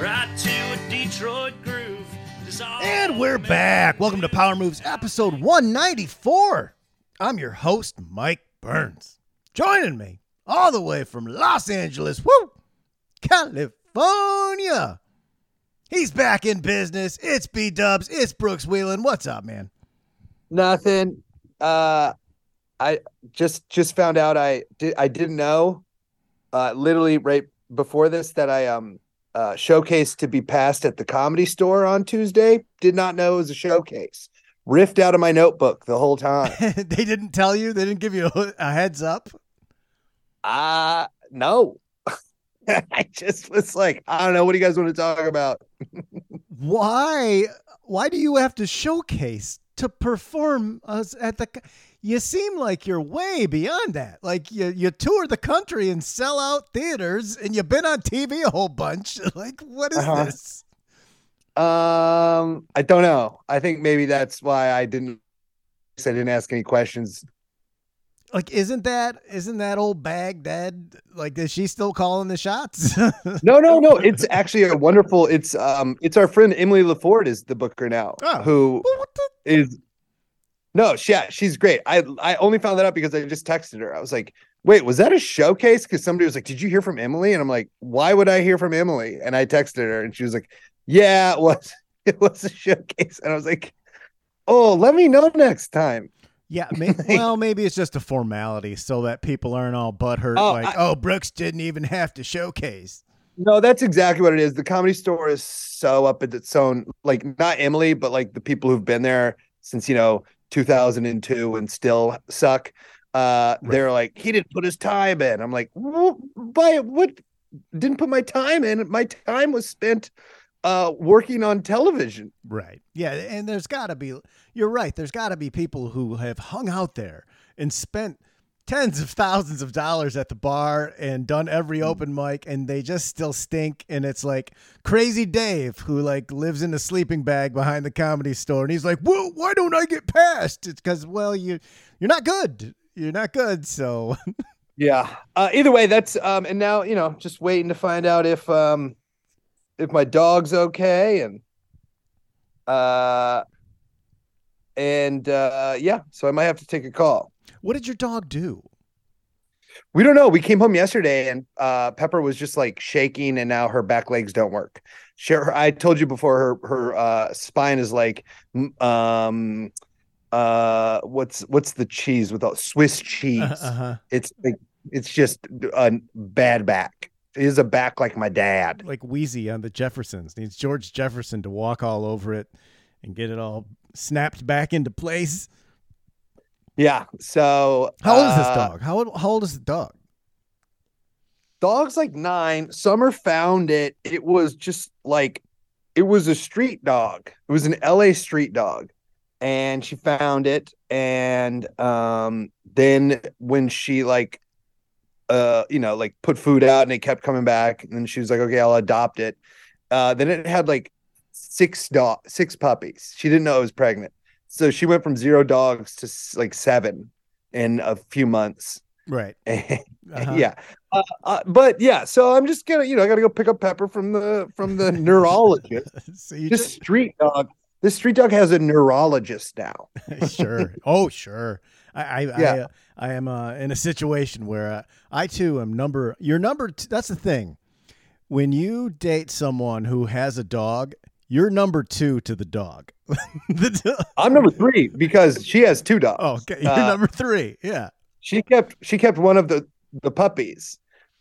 Right to a Detroit groove. And we're back. Welcome to Power Moves episode 194. I'm your host, Mike Burns. Joining me all the way from Los Angeles, woo, California. He's back in business. It's B Dubs. It's Brooks Wheelan. What's up, man? Nothing. Uh, I just just found out I did I didn't know. Uh, literally right before this that I um uh showcased to be passed at the comedy store on Tuesday. Did not know it was a showcase. Riffed out of my notebook the whole time. they didn't tell you? They didn't give you a, a heads up? uh no. I just was like, I don't know. What do you guys want to talk about? Why? Why do you have to showcase to perform us at the? You seem like you're way beyond that. Like you, you tour the country and sell out theaters, and you've been on TV a whole bunch. Like, what is Uh-huh. this? Um, I don't know. I think maybe that's why I didn't. I didn't ask any questions. Like, isn't that isn't that old bag dead? Like, is she still calling the shots? No, no, no. It's actually a wonderful. It's um, it's our friend Emily LaForde is the booker now, Oh. who Well, the? is. No, she, yeah, she's great. I I only found that out because I just texted her. I was like, "Wait, was that a showcase?" Because somebody was like, "Did you hear from Emily?" And I'm like, "Why would I hear from Emily?" And I texted her, and she was like, "Yeah, it was. It was a showcase." And I was like, "Oh, let me know next time." Yeah, may, well, maybe it's just a formality so that people aren't all butthurt. Oh, like, I- oh, Brooks didn't even have to showcase. No, that's exactly what it is. The comedy store is so up at its own, like not Emily, but like the people who've been there since you know 2002 and still suck. Uh, they're like, he didn't put his time in. I'm like, "Wh- by what? Didn't put my time in. My time was spent uh working on television. Right. Yeah, and there's got to be You're right. There's got to be people who have hung out there and spent tens of thousands of dollars at the bar and done every open mic and they just still stink and it's like crazy Dave who like lives in a sleeping bag behind the comedy store and he's like, "Well, why don't I get past?" It's cuz well, you you're not good. You're not good, so Yeah. Uh, either way, that's um, and now you know, just waiting to find out if um, if my dog's okay and uh, and uh, yeah, so I might have to take a call. What did your dog do? We don't know. We came home yesterday and uh, Pepper was just like shaking, and now her back legs don't work. She, her, I told you before, her her uh, spine is like um uh what's what's the cheese with all Swiss cheese? Uh-huh. It's like it's just a bad back. It is a back like my dad. Like Weezy on the Jeffersons. Needs George Jefferson to walk all over it and get it all snapped back into place. Yeah. So How old is this uh, dog? How old, how old is the dog? Dog's like nine. Summer found it. It was just like it was a street dog. It was an LA street dog. And she found it. And um then when she like uh you know like put food out and it kept coming back, and then she was like, okay, I'll adopt it. Uh then it had like six dog six puppies. She didn't know it was pregnant. So she went from zero dogs to like seven in a few months. Right. Uh-huh. yeah uh, uh, but yeah so i'm just gonna you know i gotta go pick up pepper from the from the neurologist so you this just street dog this street dog has a neurologist now sure. Oh, sure. I I I, Yeah. uh, I am uh, in a situation where uh, I too am number. You're number. T- that's the thing. When you date someone who has a dog, you're number two to the dog. The i'm number three because she has two dogs oh, okay. You're Uh, number three. Yeah. she kept she kept one of the the puppies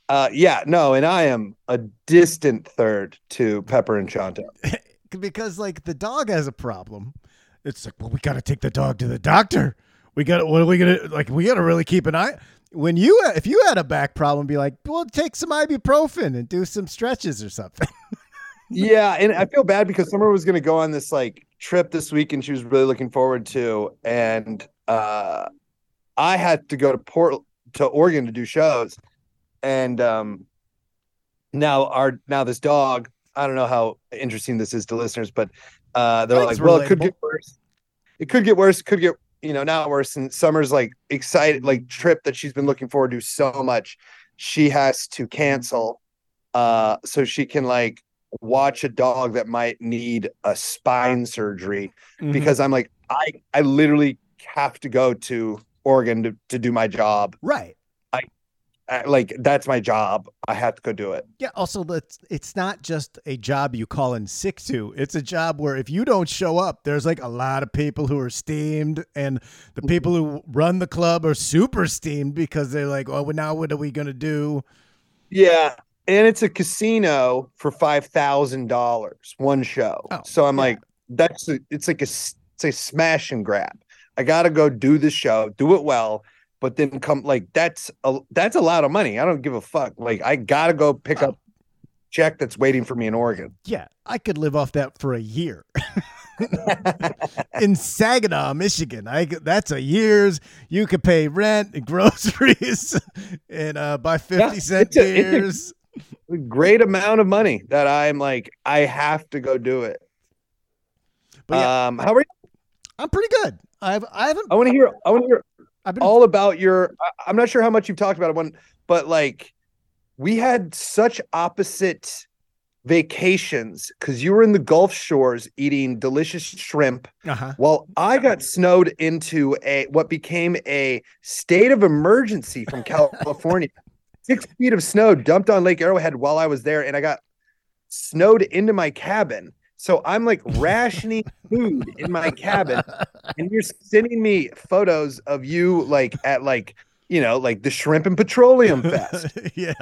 uh yeah no and i am a distant third to pepper and shanta because like the dog has a problem. It's like, well, we got to take the dog to the doctor. We got what are we to, like, we got to really keep an eye. When you, if you had a back problem, be like, well, take some ibuprofen and do some stretches or something. yeah, and I feel bad because Summer was gonna go on this like trip this week and she was really looking forward to, and uh I had to go to Port to Oregon to do shows. And um now our now this dog, I don't know how interesting this is to listeners, but uh they're That's like, well, it could get worse. It could get worse, could get you know, not worse. And Summer's like excited, like trip that she's been looking forward to so much. She has to cancel uh so she can like watch a dog that might need a spine surgery Mhm. because I'm like, I I literally have to go to Oregon to, to do my job. right. I- like that's my job. I have to go do it. Yeah. Also, that's it's not just a job you call in sick to. It's a job where if you don't show up, there's like a lot of people who are steamed, and the people who run the club are super steamed because they're like, "Oh, well, now what are we gonna do?" Yeah. And it's a casino for five thousand dollars one show. Oh, so I'm yeah. like, that's a, it's like a it's a smash and grab. I gotta go do the show, do it well, but then come like that's a that's a lot of money. I don't give a fuck. Like I gotta go pick Oh. up check that's waiting for me in Oregon. Yeah, I could live off that for a year. in Saginaw, Michigan, I that's a year's. You could pay rent and groceries and uh, buy fifty Yeah, cent it's a- it's a- beers. A great amount of money that I'm like, I have to go do it. But yeah, Um, how are you? I'm pretty good. I've I haven't. I want to hear. I want to hear I've been all about your. I'm not sure how much you've talked about it, one, but like, we had such opposite vacations because you were in the Gulf Shores eating delicious shrimp, uh-huh. while I got snowed into a what became a state of emergency from California. Six feet of snow dumped on Lake Arrowhead while I was there, and I got snowed into my cabin. So I'm like rationing food in my cabin, and you're sending me photos of you like at like you know like the shrimp and petroleum fest, yeah.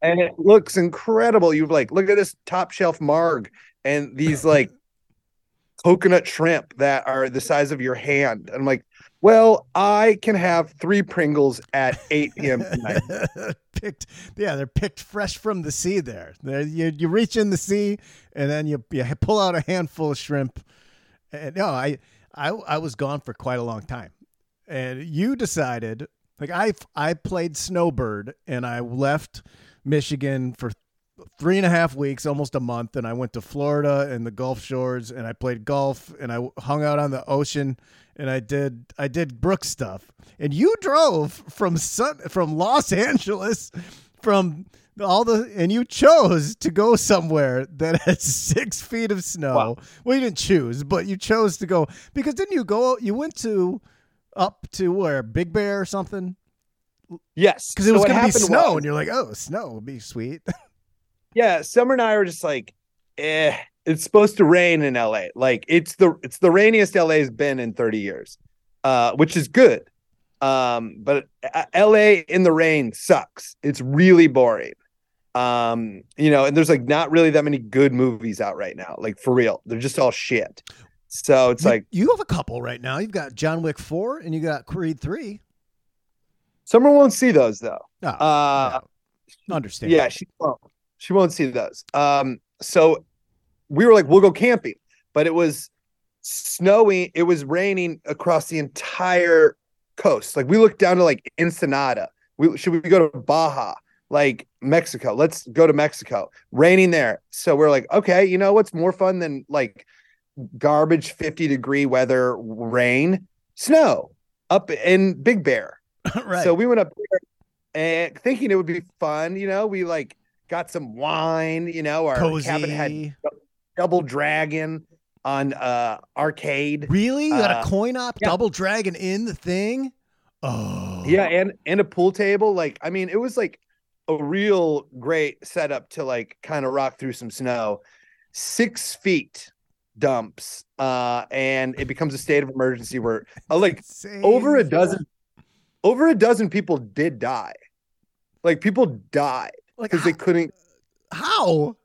and it looks incredible. You're like, look at this top shelf marg and these like coconut shrimp that are the size of your hand. I'm like, well, I can have three Pringles at 8 p.m. tonight. picked, yeah, they're picked fresh from the sea. There, you you reach in the sea and then you you pull out a handful of shrimp. And no, I I I was gone for quite a long time, and you decided like I I played snowbird and I left Michigan for three and a half weeks, almost a month, and I went to Florida and the Gulf Shores, and I played golf, and I hung out on the ocean, and I did I did Brooks stuff, and you drove from Sun from Los Angeles, from all the, and you chose to go somewhere that had six feet of snow. Wow. Well, you didn't choose, but you chose to go because didn't you go? You went to up to where Big Bear or something Yes, because it So was going to be snow, was- and you're like, oh, snow would be sweet. yeah, Summer and I were just like, eh, it's supposed to rain in LA. Like it's the it's the rainiest LA's been in 30 years. Uh, which is good. Um, but uh, LA in the rain sucks. It's really boring. Um, you know, and there's like not really that many good movies out right now. Like for real. They're just all shit. So it's You- like you have a couple right now. You've got John Wick four, and you got Creed three. Summer won't see those though. Uh no. understand. Yeah, she won't. She won't see those. Um, so we were like, we'll go camping, but it was snowing. It was raining across the entire coast. Like we looked down to like Ensenada. We should we go to Baja, like Mexico? Let's go to Mexico. Raining there. So we're like, okay, you know what's more fun than like garbage 50 degree weather rain? Snow up in Big Bear. right. So we went up there and thinking it would be fun. You know, we like got some wine. You know, our cozy. cabin had Double Dragon on uh arcade. really? You got uh, a coin op yeah. double dragon in the thing? Oh, Yeah, and and a pool table. Like, I mean, it was like a real great setup to like kind of rock through some snow. Six feet dumps, uh, and it becomes a state of emergency where uh, like Insane. over a dozen, over a dozen people did die. Like people died Like because they couldn't how?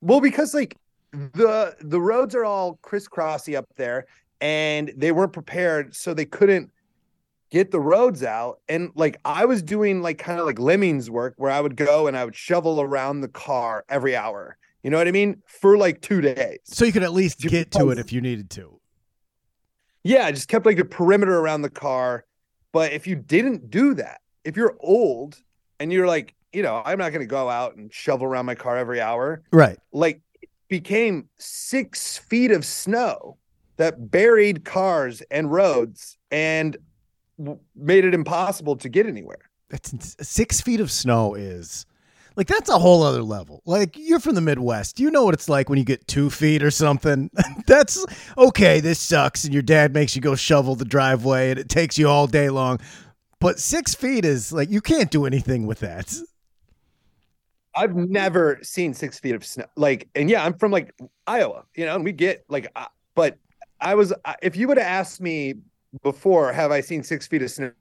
Well, because like the the roads are all crisscrossy up there, and they weren't prepared, so they couldn't get the roads out. And like I was doing like kind of like lemmings work, where I would go and I would shovel around the car every hour You know what I mean? For like two days. So you could at least get to it if you needed to. Yeah, I just kept like the perimeter around the car. But if you didn't do that, if you're old and you're like, you know, I'm not going to go out and shovel around my car every hour, Right. like it became six feet of snow that buried cars and roads and w- made it impossible to get anywhere. That's six feet of snow is like that's a whole other level. Like you're from the Midwest, you know what it's like when you get two feet or something. that's okay. This sucks, and your dad makes you go shovel the driveway, and it takes you all day long. But six feet is like you can't do anything with that. I've never seen six feet of snow. Like, and yeah, I'm from like Iowa, you know, and we get like, uh, but I was, uh, if you would have asked me before, have I seen six feet of snow?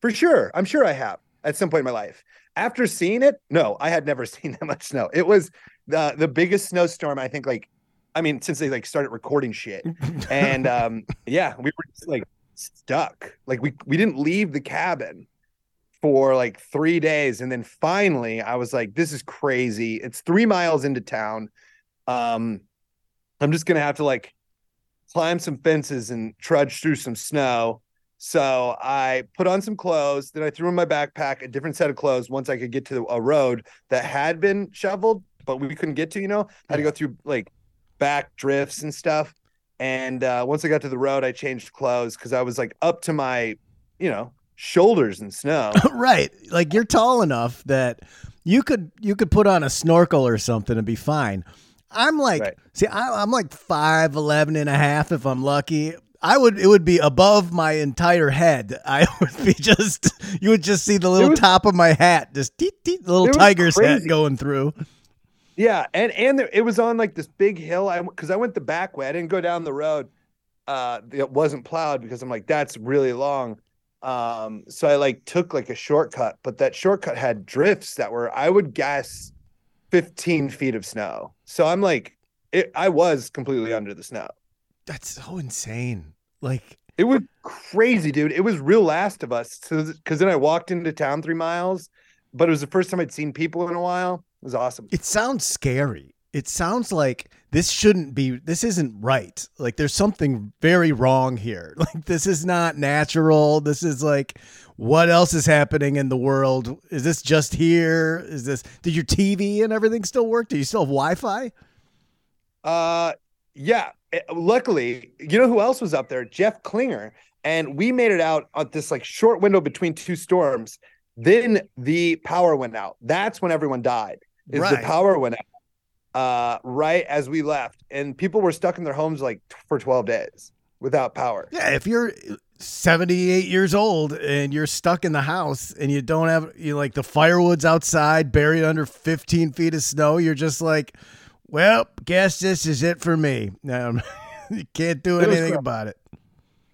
For sure. I'm sure I have at some point in my life. After seeing it, no, I had never seen that much snow. It was the the biggest snowstorm, I think, like, I mean, since they like started recording shit. And um, yeah, we were just like stuck. Like we we didn't leave the cabin for like three days. And then finally I was like, this is crazy. It's three miles into town. Um, I'm just gonna have to like climb some fences and trudge through some snow. So I put on some clothes, then I threw in my backpack a different set of clothes once I could get to a road that had been shoveled, but we couldn't get to, you know, had to go through like back drifts and stuff. And uh, once I got to the road, I changed clothes because I was like up to my, you know, shoulders in snow. right. Like you're tall enough that you could you could put on a snorkel or something and be fine. I'm like, Right. see, I, I'm like five eleven and a half if I'm lucky. I would it would be above my entire head. I would be just you would just see the little was- top of my hat, just teet, teet, little tiger's hat going through. Yeah, and and there, it was on like this big hill. I because I went the back way. I didn't go down the road. Uh, it wasn't plowed because I'm like that's really long. Um, so I like took like a shortcut, but that shortcut had drifts that were I would guess 15 feet of snow. So I'm like, it, I was completely under the snow. That's so insane. Like It was crazy, dude. It was real Last of Us. Because then I walked into town three miles, but it was the first time I'd seen people in a while. It was awesome. It sounds scary. It sounds like this shouldn't be this isn't right. Like there's something very wrong here. Like this is not natural. This is like what else is happening in the world? Is this just here? Is this did your TV and everything still work? Do you still have Wi-Fi? Uh, yeah. Eh, Luckily, you know who else was up there? Jeff Klinger, and we made it out on this like short window between two storms. Then the power went out. That's when everyone died. Is Right. the power went out uh, right as we left, and people were stuck in their homes like t- for twelve days without power. Yeah, if you're 78 years old and you're stuck in the house and you don't have you like the firewood's outside buried under 15 feet of snow, you're just like, well, guess this is it for me. Um, you can't do It anything about it.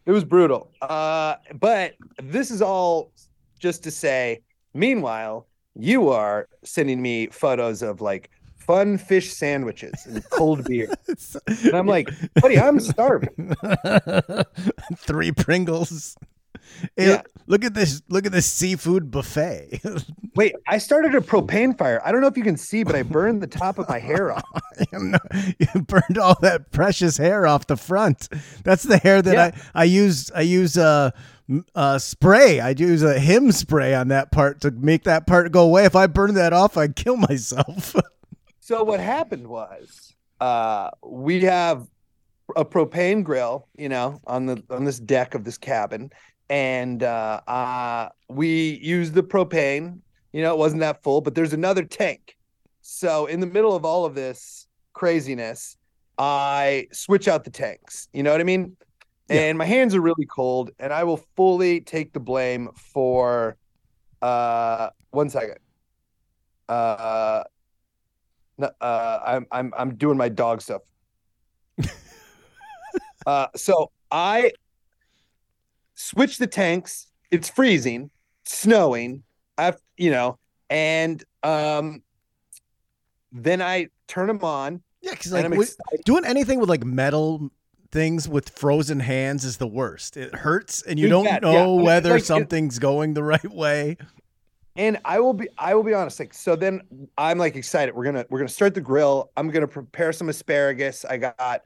It was brutal. Uh, but this is all just to say, meanwhile, you are sending me photos of like fun fish sandwiches and cold beer. And I'm like, buddy, I'm starving. Three Pringles. Yeah. Look at this. Look at this seafood buffet. Wait, I started a propane fire. I don't know if you can see, but I burned the top of my hair off. you burned all that precious hair off the front. That's the hair that Yeah. I I use. I use uh, uh spray. I use a him spray on that part to make that part go away. If I burn that off, I'd kill myself. So what happened was, uh, we have a propane grill, you know, on the on this deck of this cabin, and uh, uh, we use the propane. You know, it wasn't that full, but there's another tank. So in the middle of all of this craziness, I switch out the tanks. You know what I mean? Yeah. And my hands are really cold, and I will fully take the blame for. Uh, one second. Uh, no, uh, I'm I'm I'm doing my dog stuff. uh, so I switch the tanks. It's freezing, snowing. I've you know, and um, then I turn them on, yeah, because like excited. doing anything with like metal things with frozen hands is the worst. It hurts, and you don't know yeah. whether Like, it- something's going the right way. And I will be I will be honest. Like so, then I'm like excited. We're gonna we're gonna start the grill. I'm gonna prepare some asparagus I got,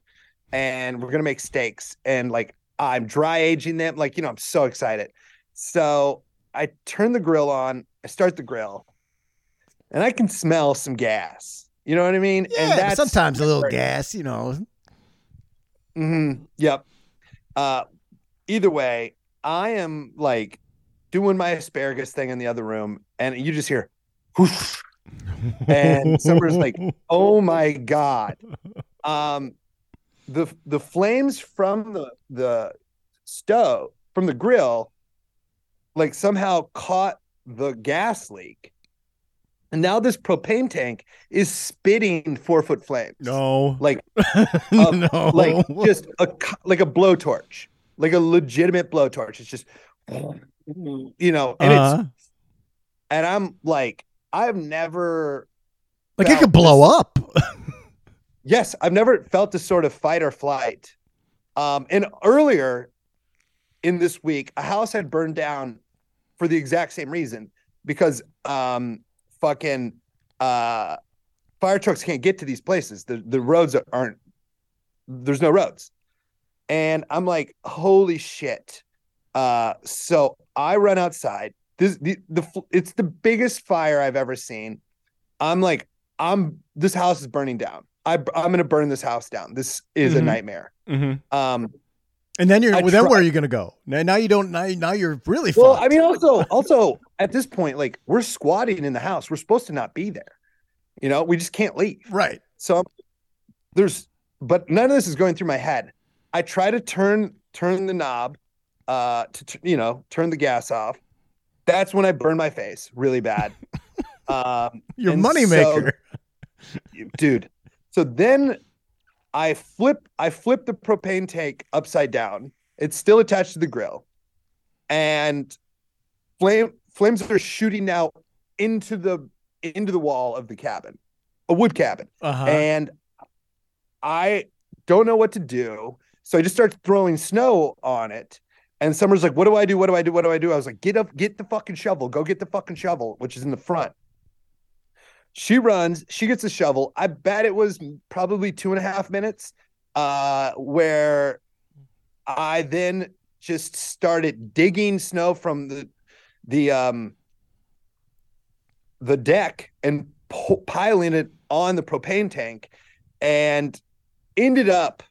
and we're gonna make steaks. And like I'm dry aging them. Like you know, I'm so excited. So I turn the grill on. I start the grill, and I can smell some gas. You know what I mean? Yeah, and that's sometimes a little gas, you know. hmm Yep. Uh, either way, I am like doing my asparagus thing in the other room, and you just hear, whoosh, and Summer's like, "Oh my god!" Um, the the flames from the the stove from the grill, like somehow caught the gas leak, and now this propane tank is spitting four foot flames. no, like um, no, like just a like a blowtorch, like a legitimate blowtorch. It's just you know, and Uh-huh. it's and I'm like, I've never like it could blow this- up. yes, I've never felt this sort of fight or flight. Um, and earlier in this week, a house had burned down for the exact same reason because um fucking uh fire trucks can't get to these places. The the roads aren't there's no roads. And I'm like, holy shit. Uh so I run outside. This the, the it's the biggest fire I've ever seen. I'm like, I'm this house is burning down. I I'm gonna burn this house down. This is a Mhm. nightmare. Mhm. Um And then you're I well, then try- where are you gonna go? Now, now you don't. Now, now you're really. well, fucked. I mean, also, also at this point, like we're squatting in the house. We're supposed to not be there. You know, we just can't leave. right. So there's, but none of this is going through my head. I try to turn turn the knob, uh, to you know turn the gas off. That's when I burn my face really bad. um, Your moneymaker. dude. So then I flip I flip the propane tank upside down. It's still attached to the grill. And flame flames are shooting out into the into the wall of the cabin. A wood cabin. uh-huh. And I don't know what to do. So I just start throwing snow on it. And Summer's like, what do I do? What do I do? What do I do? I was like, get up, get the fucking shovel. Go get the fucking shovel, which is in the front. She runs, she gets the shovel. I bet it was probably two and a half minutes. Uh, where I then just started digging snow from the the um the deck and po- piling it on the propane tank and ended up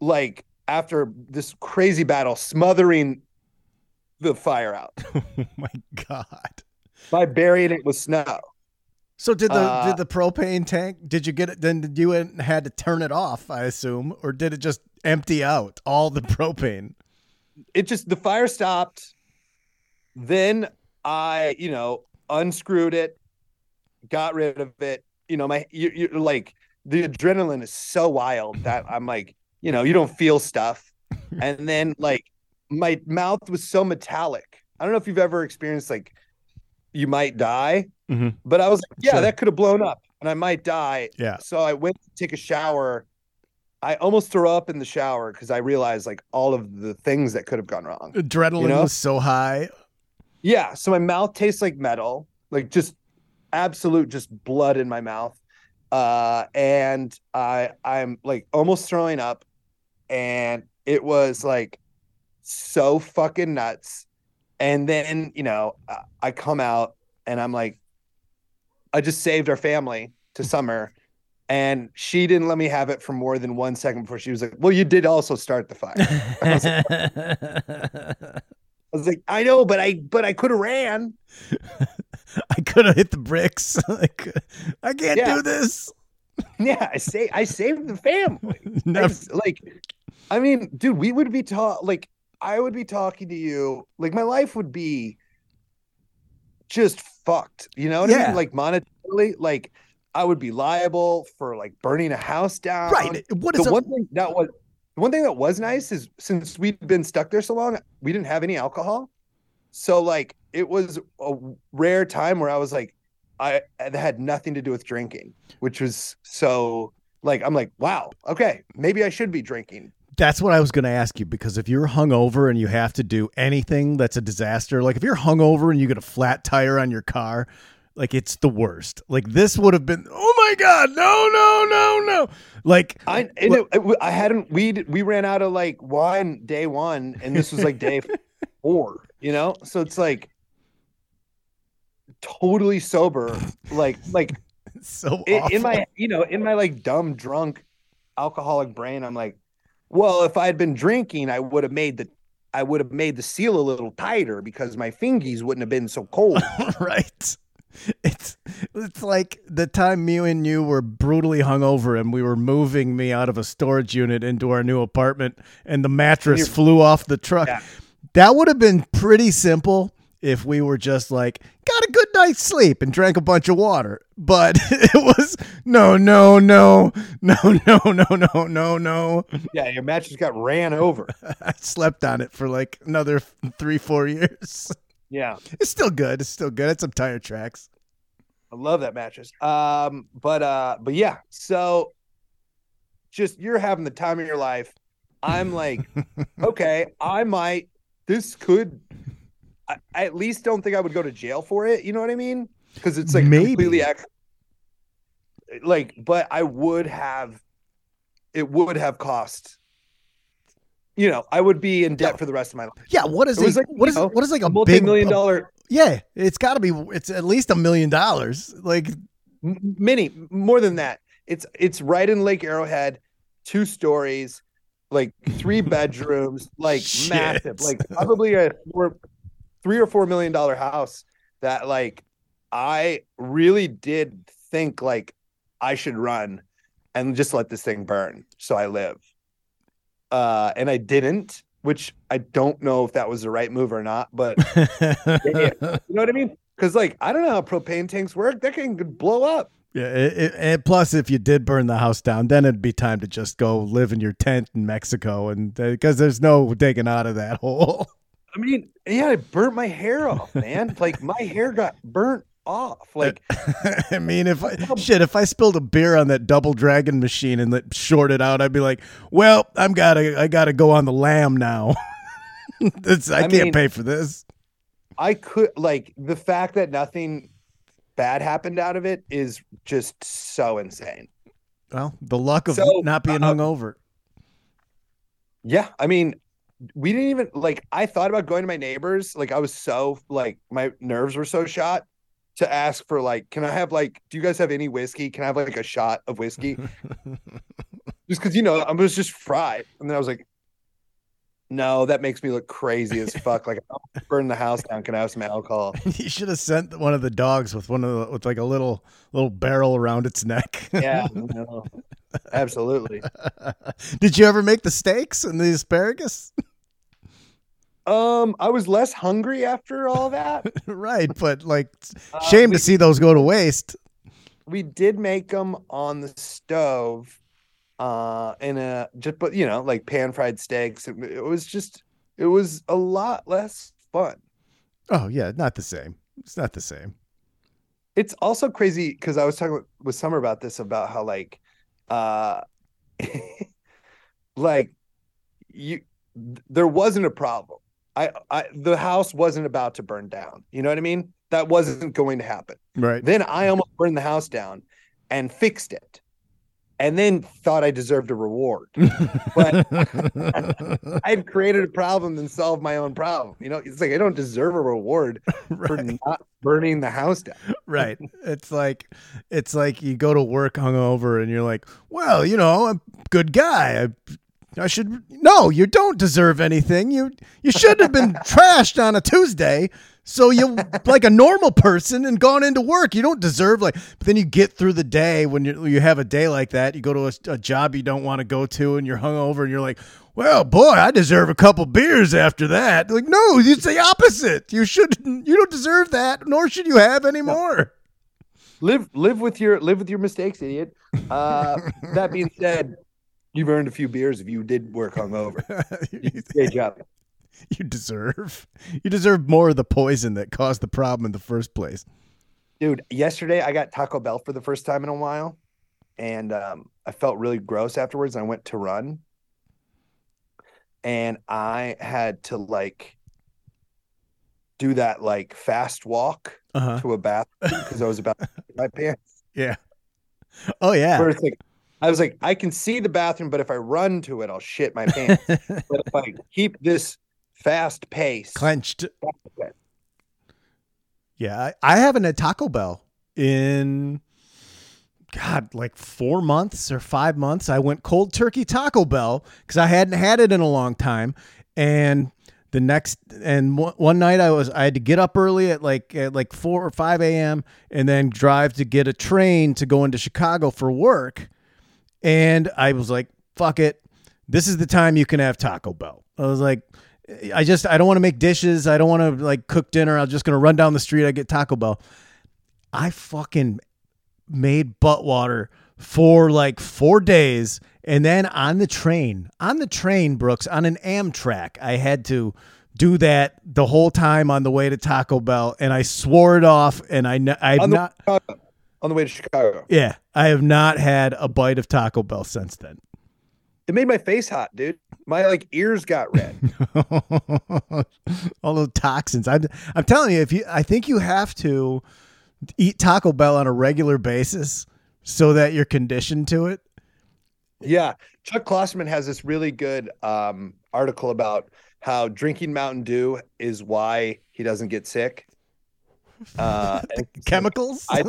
like after this crazy battle smothering the fire out oh my god. by burying it with snow So did the Uh, did the propane tank? Did you get it? Then you had to turn it off? I assume, or did it just empty out all the propane? it just the fire stopped then i you know unscrewed it got rid of it you know my you, you're like the adrenaline is so wild that i'm like you know you don't feel stuff and then like my mouth was so metallic i don't know if you've ever experienced like you might die Mhm. but i was like yeah Sure. that could have blown up and i might die Yeah. so I went to take a shower. I almost threw up in the shower because I realized like all of the things that could have gone wrong. Adrenaline You know? was so high. Yeah. So my mouth tastes like metal, like just absolute just blood in my mouth. Uh and I I'm like almost throwing up. And it was like so fucking nuts. And then, you know, I- I come out and I'm like, I just saved our family to summer. And she didn't let me have it for more than one second before she was like, Well, you did also start the fire. I was like, I know, but I but I could have ran. I could have hit the bricks. like, I can't Yeah. do this. Yeah, I say I saved the family. I just, like, I mean, dude, we would be taught like I would be talking to you, like my life would be just fucked. You know what I mean? Like monetarily, like I would be liable for like burning a house down. right. What is The a, one thing that was the one thing that was nice is since we'd been stuck there so long, we didn't have any alcohol. So like it was a rare time where I was like, I that had nothing to do with drinking, which was so like I'm like, wow, okay, maybe I should be drinking. That's what I was going to ask you because if you're hungover and you have to do anything that's a disaster, like if you're hungover and you get a flat tire on your car, like it's the worst. Like this would have been, oh my god, no, no, no, no. Like I it- I hadn't we we ran out of like wine day one, and this was like day four. You know, so it's like totally sober, like like so in, in my you know in my like dumb drunk alcoholic brain i'm like well if i had been drinking i would have made the i would have made the seal a little tighter because my fingies wouldn't have been so cold right. It's it's like the time me and you were brutally hungover and we were moving me out of a storage unit into our new apartment and the mattress flew off the truck. Yeah. That would have been pretty simple if we were just like got a good night's sleep and drank a bunch of water. But it was no, no, no, no, no, no, no, no, no. yeah your mattress got ran over I slept on it for like another three, four years. yeah It's still good. It's still good. It's some tire tracks. i love that mattress um but uh but yeah so just you're having the time of your life i'm like okay i might this could I, I at least don't think i would go to jail for it you know what i mean because it's like Maybe. completely like but i would have it would have cost you know i would be in debt for the rest of my life Yeah, what is It like, what is know, what is like a, big multi-million dollar Yeah, it's got to be. It's at least a million dollars. Like many more than that it's it's right in lake arrowhead two stories like three bedrooms like Shit. massive like probably a four three or four million dollar house that like i really did think like i should run and just let this thing burn so i live uh and i didn't which i don't know if that was the right move or not but you know what i mean because like i don't know how propane tanks work that can blow up yeah. It, it, and plus, if you did burn the house down, then it'd be time to just go live in your tent in Mexico, and because there's no digging out of that hole. I mean, yeah, I burnt my hair off, man. like my hair got burnt off. Like I mean, if I shit, if I spilled a beer on that double dragon machine and let short it out, I'd be like, "Well, I'm gotta, I gotta go on the lamb now. I, I can't mean- pay for this." I could like the fact that nothing bad happened out of it is just so insane. Well, the luck of So, not being uh, hungover. Yeah, I mean, we didn't even like I thought about going to my neighbors, like I was so like my nerves were so shot to ask for like, can I have like, do you guys have any whiskey? Can I have like a shot of whiskey? just because you know I was just fried, and then I was like, no, that makes me look crazy as fuck. Like I'll burn the house down. Can I have some alcohol? You should have sent one of the dogs with one of the, with like a little little barrel around its neck. Yeah, no, absolutely. Did you ever make the steaks and the asparagus? Um, I was less hungry after all that. right, but like, Uh, shame we, to see those go to waste. we did make them on the stove, uh, in a just but you know like pan fried steaks. It, it was just it was a lot less fun. Oh yeah, not the same. It's not the same. It's also crazy because I was talking with, with Summer about this about how like, uh, like you there wasn't a problem. I, I the house wasn't about to burn down. You know what I mean? That wasn't going to happen. Right. Then I almost burned the house down and fixed it. And then thought I deserved a reward. But I'd created a problem and solved my own problem. You know, it's like I don't deserve a reward for not burning the house down. right. It's like it's like you go to work hungover and you're like, well, you know, I'm a good guy. I, I should no, you don't deserve anything. You you should have been trashed on a Tuesday. So you like a normal person and gone into work. You don't deserve like. But then you get through the day when you you have a day like that. You go to a, a job you don't want to go to, and you're hungover, and you're like, "Well, boy, I deserve a couple beers after that." Like, no, it's the opposite. You shouldn't. You don't deserve that, nor should you have any more. Live live with your live with your mistakes, idiot. Uh, that being said, you've earned a few beers if you did work hungover. Great job. you deserve. You deserve more of the poison that caused the problem in the first place. Dude, yesterday I got Taco Bell for the first time in a while, and um, I felt really gross afterwards. I went to run, and I had to like do that like fast walk Uh-huh. to a bathroom because I was about to my pants. Yeah. Oh yeah. It's like I was like, I can see the bathroom, but if I run to it, I'll shit my pants. but if I keep this fast pace, Clenched. Yeah, I, I haven't had Taco Bell in God, like four months or five months. I went cold turkey Taco Bell because I hadn't had it in a long time, and the next and one one night I was I had to get up early at like at like four or five a.m. and then drive to get a train to go into Chicago for work, and I was like, "Fuck it, this is the time you can have Taco Bell." I was like. I just I don't want to make dishes. I don't want to like cook dinner. I'm just gonna run down the street. I get Taco Bell. I fucking made butt water for like four days, and then on the train, on the train, Brooks, on an Amtrak, I had to do that the whole time on the way to Taco Bell, and I swore it off. And I n- I've on the, not, on the way to Chicago. yeah, I have not had a bite of Taco Bell since then. It made my face hot, dude. My like ears got red. all those toxins. I'm I'm telling you, if you I think you have to eat Taco Bell on a regular basis so that you're conditioned to it. yeah. Chuck Klosterman has this really good um, article about how drinking Mountain Dew is why he doesn't get sick. Uh, and it's like- Chemicals? I-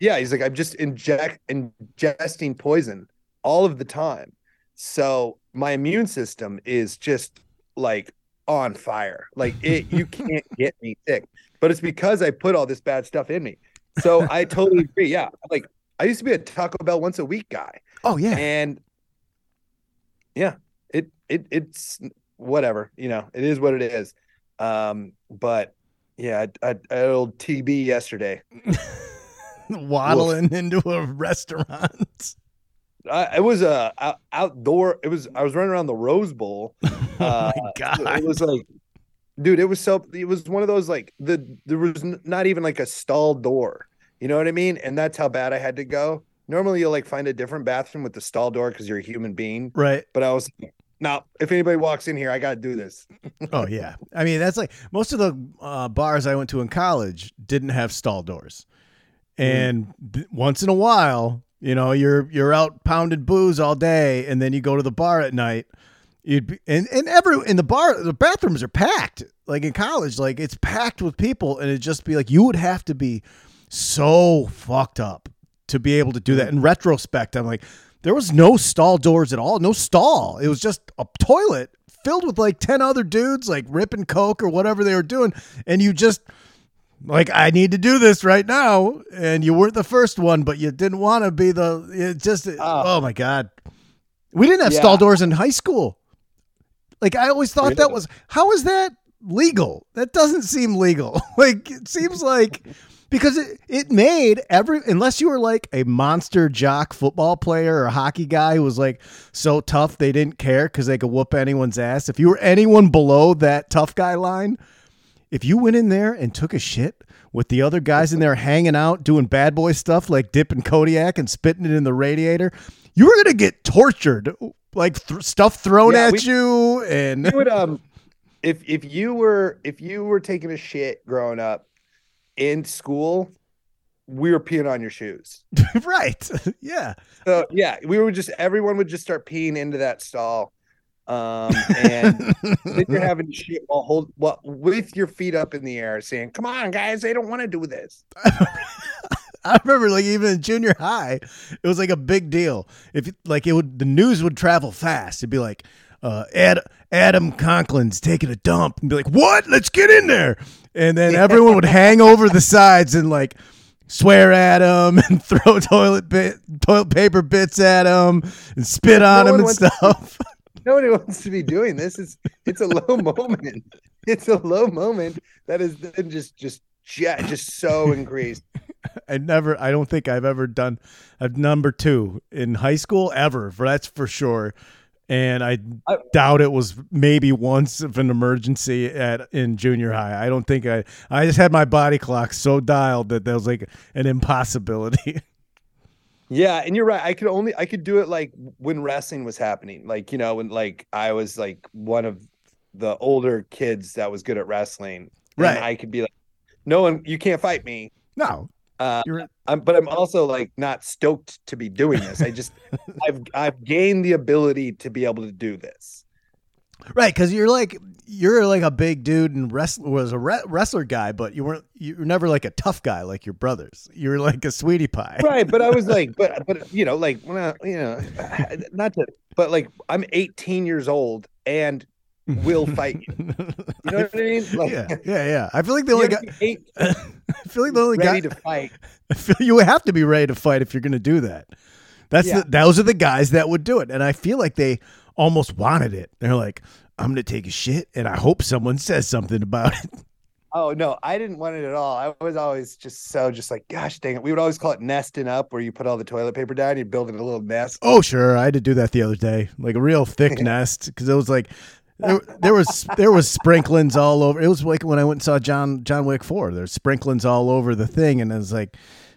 yeah, he's like, I'm just inject ingesting poison all of the time. So my immune system is just like on fire. Like it, you can't get me sick. But it's because I put all this bad stuff in me. So I totally agree. Yeah. Like I used to be a Taco Bell once a week guy. oh yeah. And yeah, it it it's whatever, you know, it is what it is. Um, but yeah, I, I, I had old TB yesterday. Waddling into a restaurant. I, it was a out, outdoor. It was I was running around the Rose Bowl. Uh, oh my god. It was like, dude, it was so. It was one of those like the there was n- not even like a stall door. You know what I mean? And that's how bad I had to go. Normally, you'll like find a different bathroom with the stall door because you're a human being. right. But I was now. If anybody walks in here, I got to do this. Oh yeah. I mean, that's like most of the uh, bars I went to in college didn't have stall doors, and th- once in a while, you know, you're you're out pounding booze all day, and then you go to the bar at night. You'd be, and and every in the bar, the bathrooms are packed. Like in college, like it's packed with people, and it'd just be like you would have to be so fucked up to be able to do that. Mm. In retrospect, I'm like, there was no stall doors at all, no stall. It was just a toilet filled with like 10 other dudes like ripping coke or whatever they were doing and you just like I need to do this right now and you weren't the first one but you didn't want to be the it just Ah. oh my god. We didn't have Yeah. stall doors in high school. Like I always thought that Really? was how is that legal? That doesn't seem legal. like it seems like because it, it made every unless you were like a monster jock football player or hockey guy who was like so tough they didn't care because they could whoop anyone's ass. If you were anyone below that tough guy line, if you went in there and took a shit with the other guys in there hanging out doing bad boy stuff like dipping Kodiak and spitting it in the radiator, you were gonna get tortured, like th- stuff thrown Yeah, at we- you and You would um, if if you were if you were taking a shit growing up in school, we were peeing on your shoes. right, yeah. So yeah, we would just everyone would just start peeing into that stall. Um, and then you're having shit while hold well with your feet up in the air, saying, "Come on, guys, they don't want to do this." I remember like even in junior high, it was like a big deal. If like it would the news would travel fast. It'd be like uh Ad, Adam Conklin's taking a dump and be like, "What? Let's get in there." And then everyone would hang over the sides and like swear at him and throw toilet bit toilet paper bits at him and spit on No him and wants to- stuff. Nobody wants to be doing this. It's it's a low moment. It's a low moment that is then just just jet just so increased. I never I don't think I've ever done a number 2 in high school ever. For that's for sure. And I I- doubt it was maybe once of an emergency at in junior high. I don't think I I just had my body clock so dialed that that was like an impossibility. Yeah, and you're right. I could only I could do it like when wrestling was happening. Like, you know, when like I was like one of the older kids that was good at wrestling. and Right. I could be like, no one you can't fight me. No, Uh I'm, but I'm also like not stoked to be doing this. I just I've I've gained the ability to be able to do this. Right because you're like you're like a big dude and wrestler was a re- wrestler guy, but you weren't you were never like a tough guy like your brothers. You were like a sweetie pie. Right, but I was like, but but you know, like when I, you know, not to, but like I'm 18 years old and will fight you. You know what I mean? Like, yeah, yeah, yeah. I feel like the only guy. eight, I feel like the only ready guy. to fight. I feel you have to be ready to fight if you're going to do that. That's Yeah. the, those are the guys that would do it, and I feel like they almost wanted it. They're like, I'm going to take a shit, and I hope someone says something about it. Oh no, I didn't want it at all. I was always just so just like, gosh dang it. We would always call it nesting up, where you put all the toilet paper down, you build it a little nest. Oh, sure, I had to do that the other day, like a real thick nest, because it was like there, there was there was sprinklings all over. It was like when I went and saw John John Wick Four. There's sprinklings all over the thing, and I was like,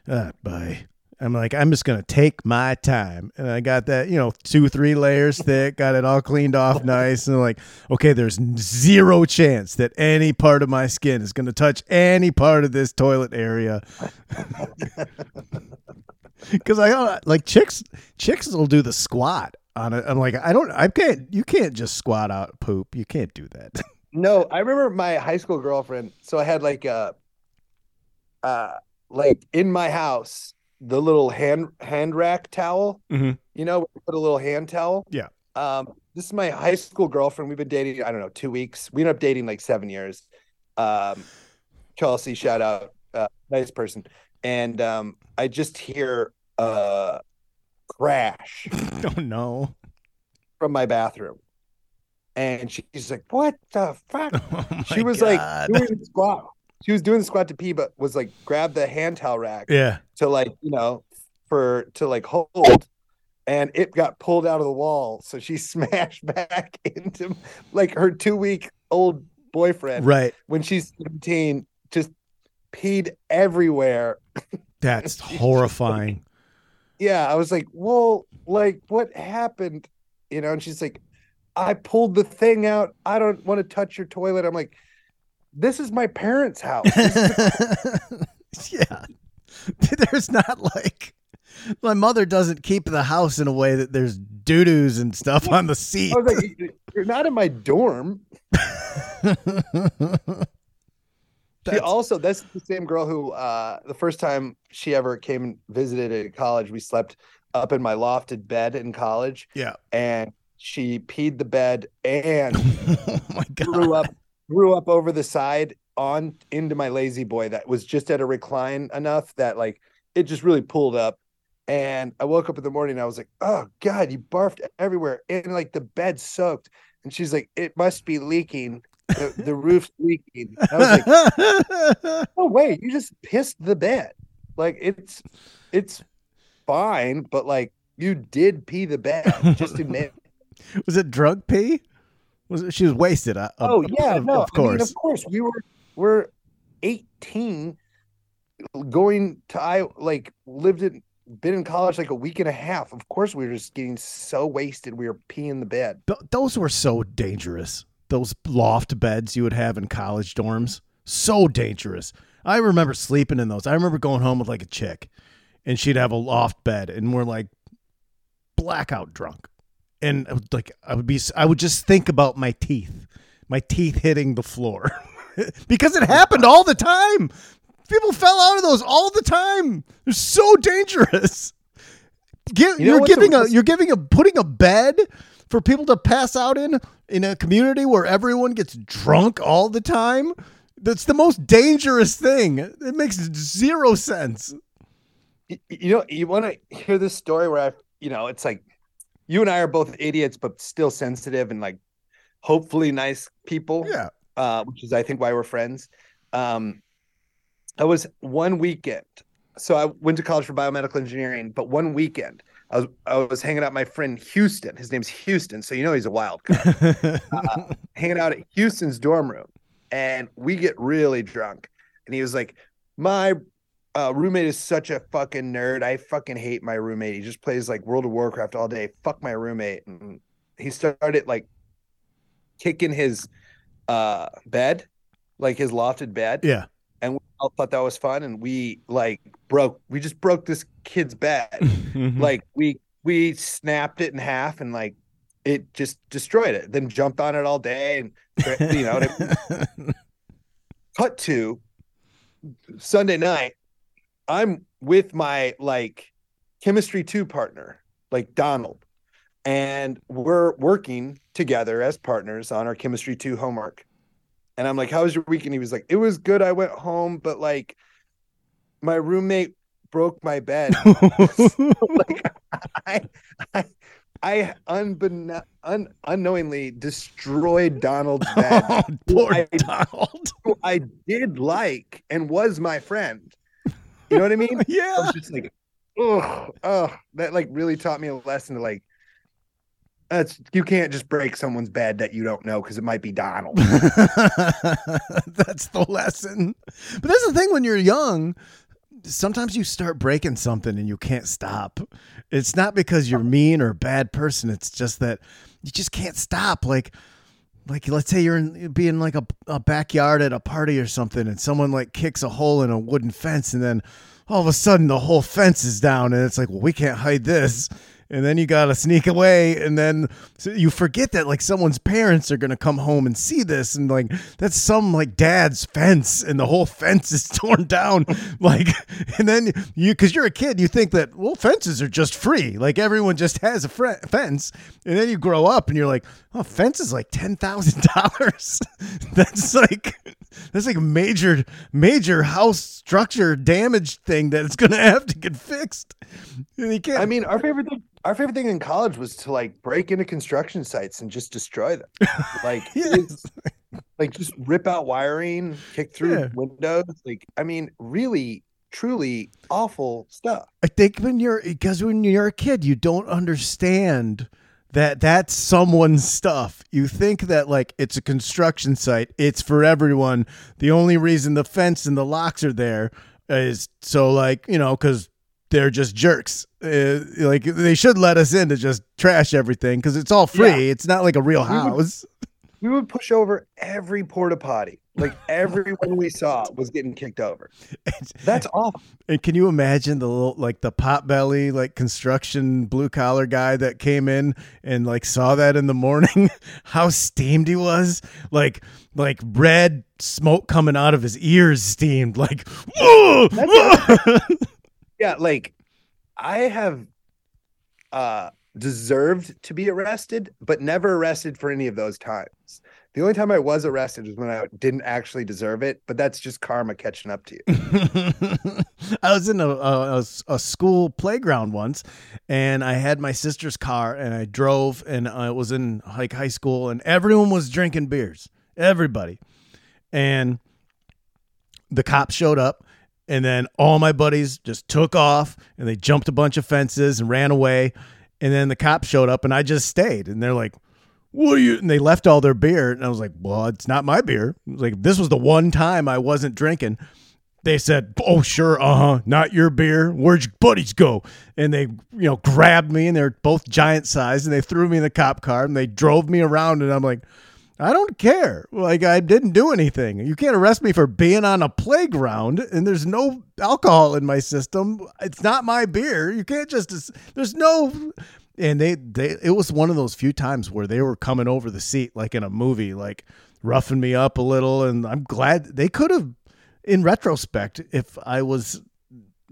uh, bye. I'm like, I'm just gonna take my time, and I got that, you know, two three layers thick, got it all cleaned off nice, and like, okay, there's zero chance that any part of my skin is gonna touch any part of this toilet area. Because I don't like chicks. Chicks will do the squat on it. I'm like, I don't. I can't. You can't just squat out poop. You can't do that. No, I remember my high school girlfriend. So I had like a, uh, like in my house, the little hand hand rack towel. Mhm. You know, put a little hand towel. Yeah. Um, this is my high school girlfriend. We've been dating. I don't know, two weeks. We ended up dating like seven years. Um, Chelsea, shout out, uh, nice person. And um, I just hear uh crash oh no. from my bathroom. And she's like, What the fuck? Oh she was God. like doing squat. She was doing the squat to pee, but was like grab the hand towel rack yeah. to like, you know, for to like hold. And it got pulled out of the wall. So she smashed back into like her two week old boyfriend Right. when she's 17, just peed everywhere. That's horrifying. Yeah. I was like, Well, like, what happened? You know, and she's like, I pulled the thing out. I don't want to touch your toilet. I'm like, this is my parents' house. yeah. There's not like my mother doesn't keep the house in a way that there's doo doos and stuff on the seat. I was like, you're not in my dorm. She also that's the same girl who uh the first time she ever came and visited at college, we slept up in my lofted bed in college yeah. and she peed the bed and oh my god. grew up grew up over the side on into my lazy boy that was just at a recline enough that like it just really pulled up. And i woke up in the morning and i was like oh god you barfed everywhere. And like the bed soaked. And she's like it must be leaking. The, the roof's leaking. I was like oh wait you just pissed the bed. Like it's it's fine but like you did pee the bed just admit. Was it drug pee? Was she was wasted? uh, Oh of- yeah, of, no, of I mean, course. of course, we were we're eighteen, going to I like lived in been in college like a week and a half. Of course, we were just getting so wasted. We were peeing the bed. Th- those were so dangerous. Those loft beds you would have in college dorms, so dangerous. I remember sleeping in those. I remember going home with like a chick, and she'd have a loft bed, and we're like blackout drunk, and I would like I would be I would just think about my teeth, my teeth hitting the floor, because it happened all the time. People fell out of those all the time. They're so dangerous. Give, You know what's giving the- a you're giving a putting a bed for people to pass out in in a community where everyone gets drunk all the time. That's the most dangerous thing. It makes zero sense. Y- You know, you want to hear this story where I, you know, it's like you and I are both idiots, but still sensitive and like hopefully nice people. Yeah. uh, which is I think why we're friends. Um, I was one weekend, so I went to college for biomedical engineering, but one weekend I was I was hanging out my friend Houston. His name's Houston, so you know he's a wild guy. hanging out at Houston's dorm room, and we get really drunk, and he was like, "My uh, roommate is such a fucking nerd. I fucking hate my roommate. He just plays like World of Warcraft all day. Fuck my roommate. And he started like kicking his uh bed, like his lofted bed. Yeah. And we all thought that was fun. And we like broke, we just broke this kid's bed. Mm-hmm. like we we snapped it in half and like it just destroyed it. Then jumped on it all day and you know. cut to Sunday night. I'm with my like chemistry two partner, like Donald, and we're working together as partners on our chemistry two homework. And I'm like, "How was your weekend?" He was like, "It was good. I went home, but like, my roommate broke my bed. like, I, I, I unbeknown, un, unknowingly destroyed Donald's bed. oh, poor I- Donald. who I did like and was my friend. You know what I mean? I yeah. was just like, oh, oh, that like really taught me a lesson to like, that's you can't just break someone's bed that you don't know because it might be Donald. that's the lesson. But that's the thing when you're young, sometimes you start breaking something and you can't stop. It's not because you're mean or a bad person. It's just that you just can't stop. Like, like let's say you're in be in like a, a backyard at a party or something and someone like kicks a hole in a wooden fence and then all of a sudden the whole fence is down and it's like well we can't hide this and then you gotta sneak away and then so you forget that like someone's parents are gonna come home and see this and like that's some like dad's fence and the whole fence is torn down. Like and then you because you're a kid you think that well fences are just free. Like everyone just has a fre- fence and then you grow up and you're like oh fence is like ten thousand dollars? That's like that's like a major major house structure damage thing that it's gonna have to get fixed and you can't I mean, our favorite thing, our favorite thing in college was to like break into construction sites and just destroy them. Like, Yes. like just rip out wiring, kick through Yeah. windows. Like, I mean, really, truly awful stuff. I think when you're because when you're a kid, you don't understand that that's someone's stuff. You think that like it's a construction site, it's for everyone. The only reason the fence and the locks are there is so like you know because they're just jerks. Uh, like they should let us in to just trash everything because it's all free. Yeah. It's not like a real house. We would push over every porta potty. Like everyone we saw was getting kicked over. That's awful. And can you imagine the little like the pot belly like construction blue collar guy that came in and like saw that in the morning? How steamed he was? Like like red smoke coming out of his ears steamed like "Whoa!" Yeah, like I have uh deserved to be arrested, but never arrested for any of those times. The only time I was arrested was when I didn't actually deserve it, but that's just karma catching up to you. I was in a, a, a- school playground once, and I had my sister's car, and I drove, and I was in like high school, and everyone was drinking beers, everybody, and the cops showed up, and then all my buddies just took off, and they jumped a bunch of fences and ran away, and then the cops showed up, and I just stayed, and they're like. What are you? And they left all their beer, and I was like, "Well, it's not my beer." Like this was the one time I wasn't drinking they said, "Oh, sure, uh huh, not your beer. Where'd your buddies go?" And they, you know, grabbed me, and they're both giant size, and they threw me in the cop car, and they drove me around, and I'm like, I don't care. Like I didn't do anything. You can't arrest me for being on a playground, and there's no alcohol in my system. It's not my beer. You can't just. There's no. And they, they, it was one of those few times where they were coming over the seat like in a movie, like roughing me up a little. And I'm glad they could have in retrospect, if I was,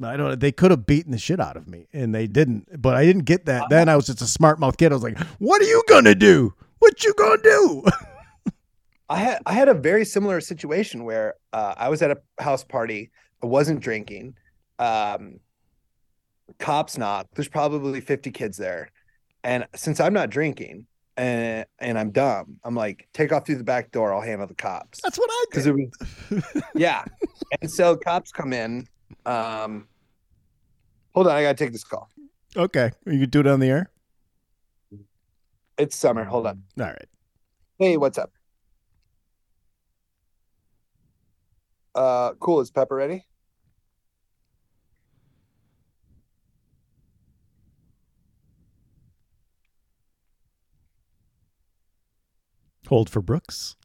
I don't know, they could have beaten the shit out of me and they didn't, but I didn't get that. Uh-huh. Then I was just a smart mouth kid. I was like, what are you going to do? What you going to do? I had I had a very similar situation where uh, I was at a house party. I wasn't drinking. Um, cops knock. There's probably 50 kids there, and since I'm not drinking and and I'm dumb, I'm like, take off through the back door. I'll handle the cops That's what I did. it was yeah. And so cops come in. Um, hold on, I gotta take this call. Okay. You could do it on the air? It's summer. Hold on. All right. Hey, what's up? Uh, cool. Is Pepper ready? Hold for Brooks.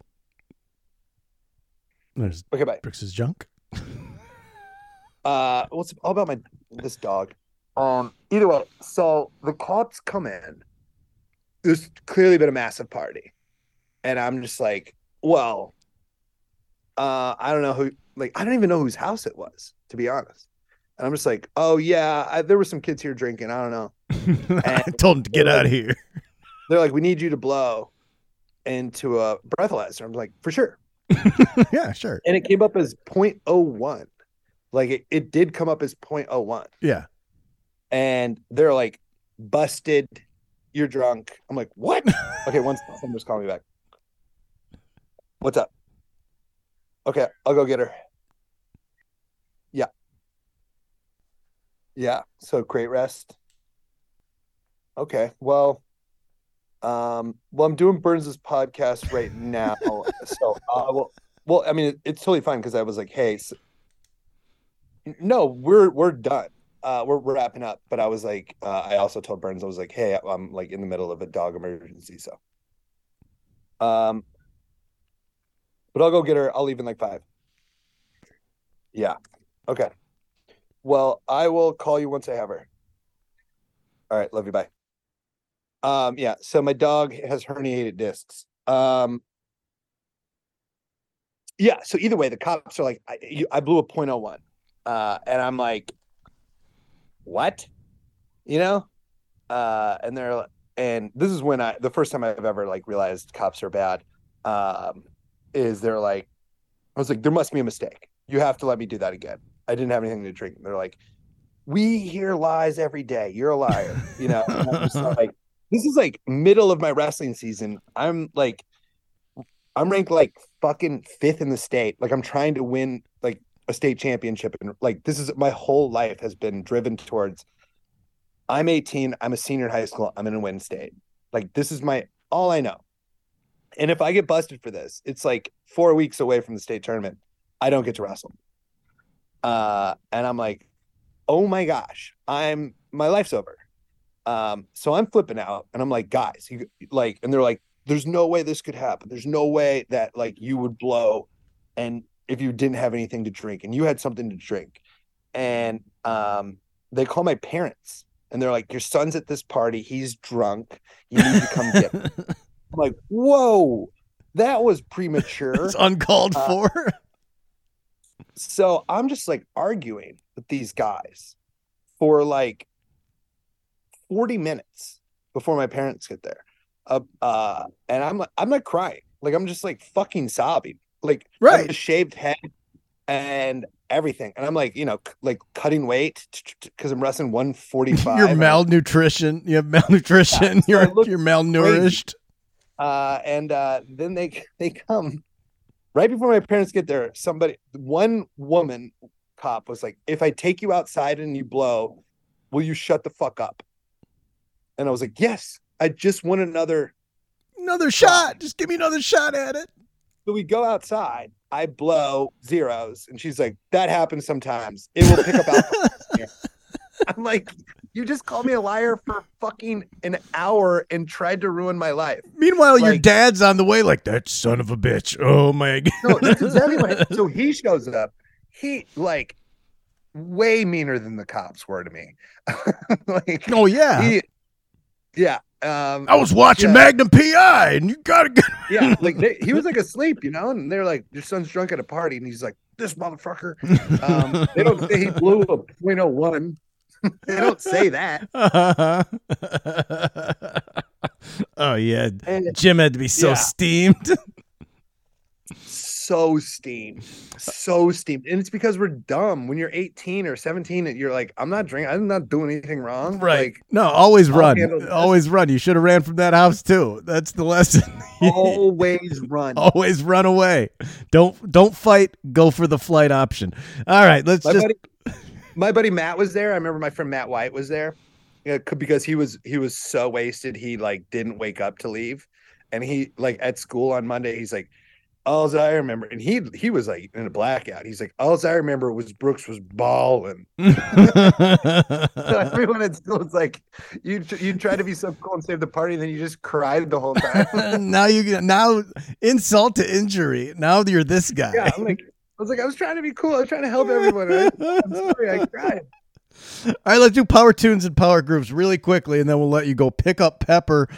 There's okay, bye. Brooks's junk. uh, what's all about my this dog? Um, either way, so the cops come in. There's clearly been a massive party, and I'm just like, well, uh, I don't know who. Like, I don't even know whose house it was, to be honest. And I'm just like, oh yeah, I, there were some kids here drinking. I don't know. I told them to get out of here. They're like, we need you to blow into a breathalyzer. I'm like, for sure. yeah, sure. And it came up as 0.01. Like it, it did come up as 0.01. Yeah. and they're like, busted, you're drunk. I'm like, what? okay, once somebody's calling me back. What's up? Okay, I'll go get her. Yeah. Yeah. So great rest. Okay. Well, um, well, I'm doing Burns's podcast right now. so uh well well, I mean it, it's totally fine because I was like, hey, s no, we're we're done uh, we're, we're wrapping up, but I was like, uh, I also told Burns, I was like, hey, I'm like in the middle of a dog emergency, so, um, but I'll go get her. I'll leave in like five. Yeah. Okay. Well, I will call you once I have her. All right. Love you. Bye. Um, yeah. So my dog has herniated discs. Um, yeah. So either way, the cops are like, I, you, I blew a 0.01. Uh, and I'm like, what you know uh and they're and this is when i the first time i've ever like realized cops are bad um is they're like i was like there must be a mistake. You have to let me do that again. I didn't have anything to drink. They're like we hear lies every day. You're a liar you know? And like this is like middle of my wrestling season. I'm like i'm ranked like fucking fifth in the state. Like i'm trying to win like a state championship. And like this is my whole life has been driven towards I'm 18, I'm a senior in high school, I'm in a win state. Like this is my all I know. And if I get busted for this, it's like 4 weeks away from the state tournament. I don't get to wrestle. Uh and I'm like, "Oh my gosh, I'm my life's over." Um so I'm flipping out and I'm like, "Guys, you like and they're like, there's no way this could happen. There's no way that like you would blow and if you didn't have anything to drink and you had something to drink. And um, they call my parents and they're like, Your son's at this party. He's drunk. You need to come get him. I'm like, Whoa, that was premature. It's uncalled Uh, for. so I'm just like arguing with these guys for like 40 minutes before my parents get there. Uh, uh, and I'm like, I'm not crying. Like I'm just like fucking sobbing. Like Right. a shaved head and everything. And I'm like, you know, c- like cutting weight because I'm wrestling 145. You're malnutrition. You have malnutrition. Yeah, so you're you're malnourished. Uh, and uh, then they they come right before my parents get there. Somebody, one woman cop was like, "If I take you outside and you blow, will you shut the fuck up?" And I was like, "Yes, I just want another." Another shot. Just give me another shot at it. So we go outside. I blow zeros, and she's like, "That happens sometimes. It will pick up alcohol." here." I'm like, "You just called me a liar for fucking an hour and tried to ruin my life." Meanwhile, your dad's on the way, like that son of a bitch. Oh my god. No, that's exactly what. So he shows up. He like way meaner than the cops were to me. like, Oh yeah. he, yeah. Um, I was watching Yeah. Magnum PI, and you gotta get. yeah, like they, he was like asleep, you know, and they're like, "Your son's drunk at a party," and he's like, "This motherfucker." Um, they don't say he blew a .01. they don't say that. oh yeah, And Jim had to be so Yeah. steamed. so steamed, so steamed, and it's because we're dumb. When you're 18 or 17, and you're like, "I'm not drinking. I'm not doing anything wrong." Right. Like, no, always I'll run. Always run. You should have ran from that house too. That's the lesson. always run. always run away. Don't don't fight. Go for the flight option. All right, let's my just. buddy, my buddy Matt was there. I remember my friend Matt White was there. Uh, yeah, because he was he was so wasted he like didn't wake up to leave, and he like at school on Monday he's like, all I remember, and he he was like in a blackout. He's like, all I remember was Brooks was bawling. So everyone at school was like, you you try to be so cool and save the party, and then you just cried the whole time. now you now insult to injury. Now you're this guy. yeah, I'm like, was like, I was trying to be cool. I was trying to help everyone. I, I'm sorry, I cried. All right, let's do power tunes and power groups really quickly, and then we'll let you go pick up Pepper.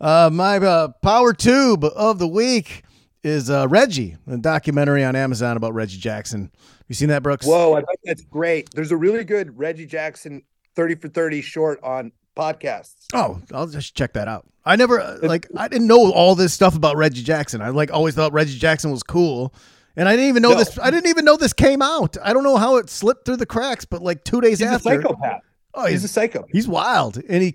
Uh, my uh, power tube of the week is uh, Reggie, a documentary on Amazon about Reggie Jackson. You seen that, Brooks? Whoa, I think that's great. There's a really good Reggie Jackson 30 for 30 short on podcasts. Oh, I'll just check that out. I never uh, like I didn't know all this stuff about Reggie Jackson. I like always thought Reggie Jackson was cool. And I didn't even know No. this. I didn't even know this came out. I don't know how it slipped through the cracks, but like two days He's a after, psychopath. oh, He's he's a psycho. he's wild, and he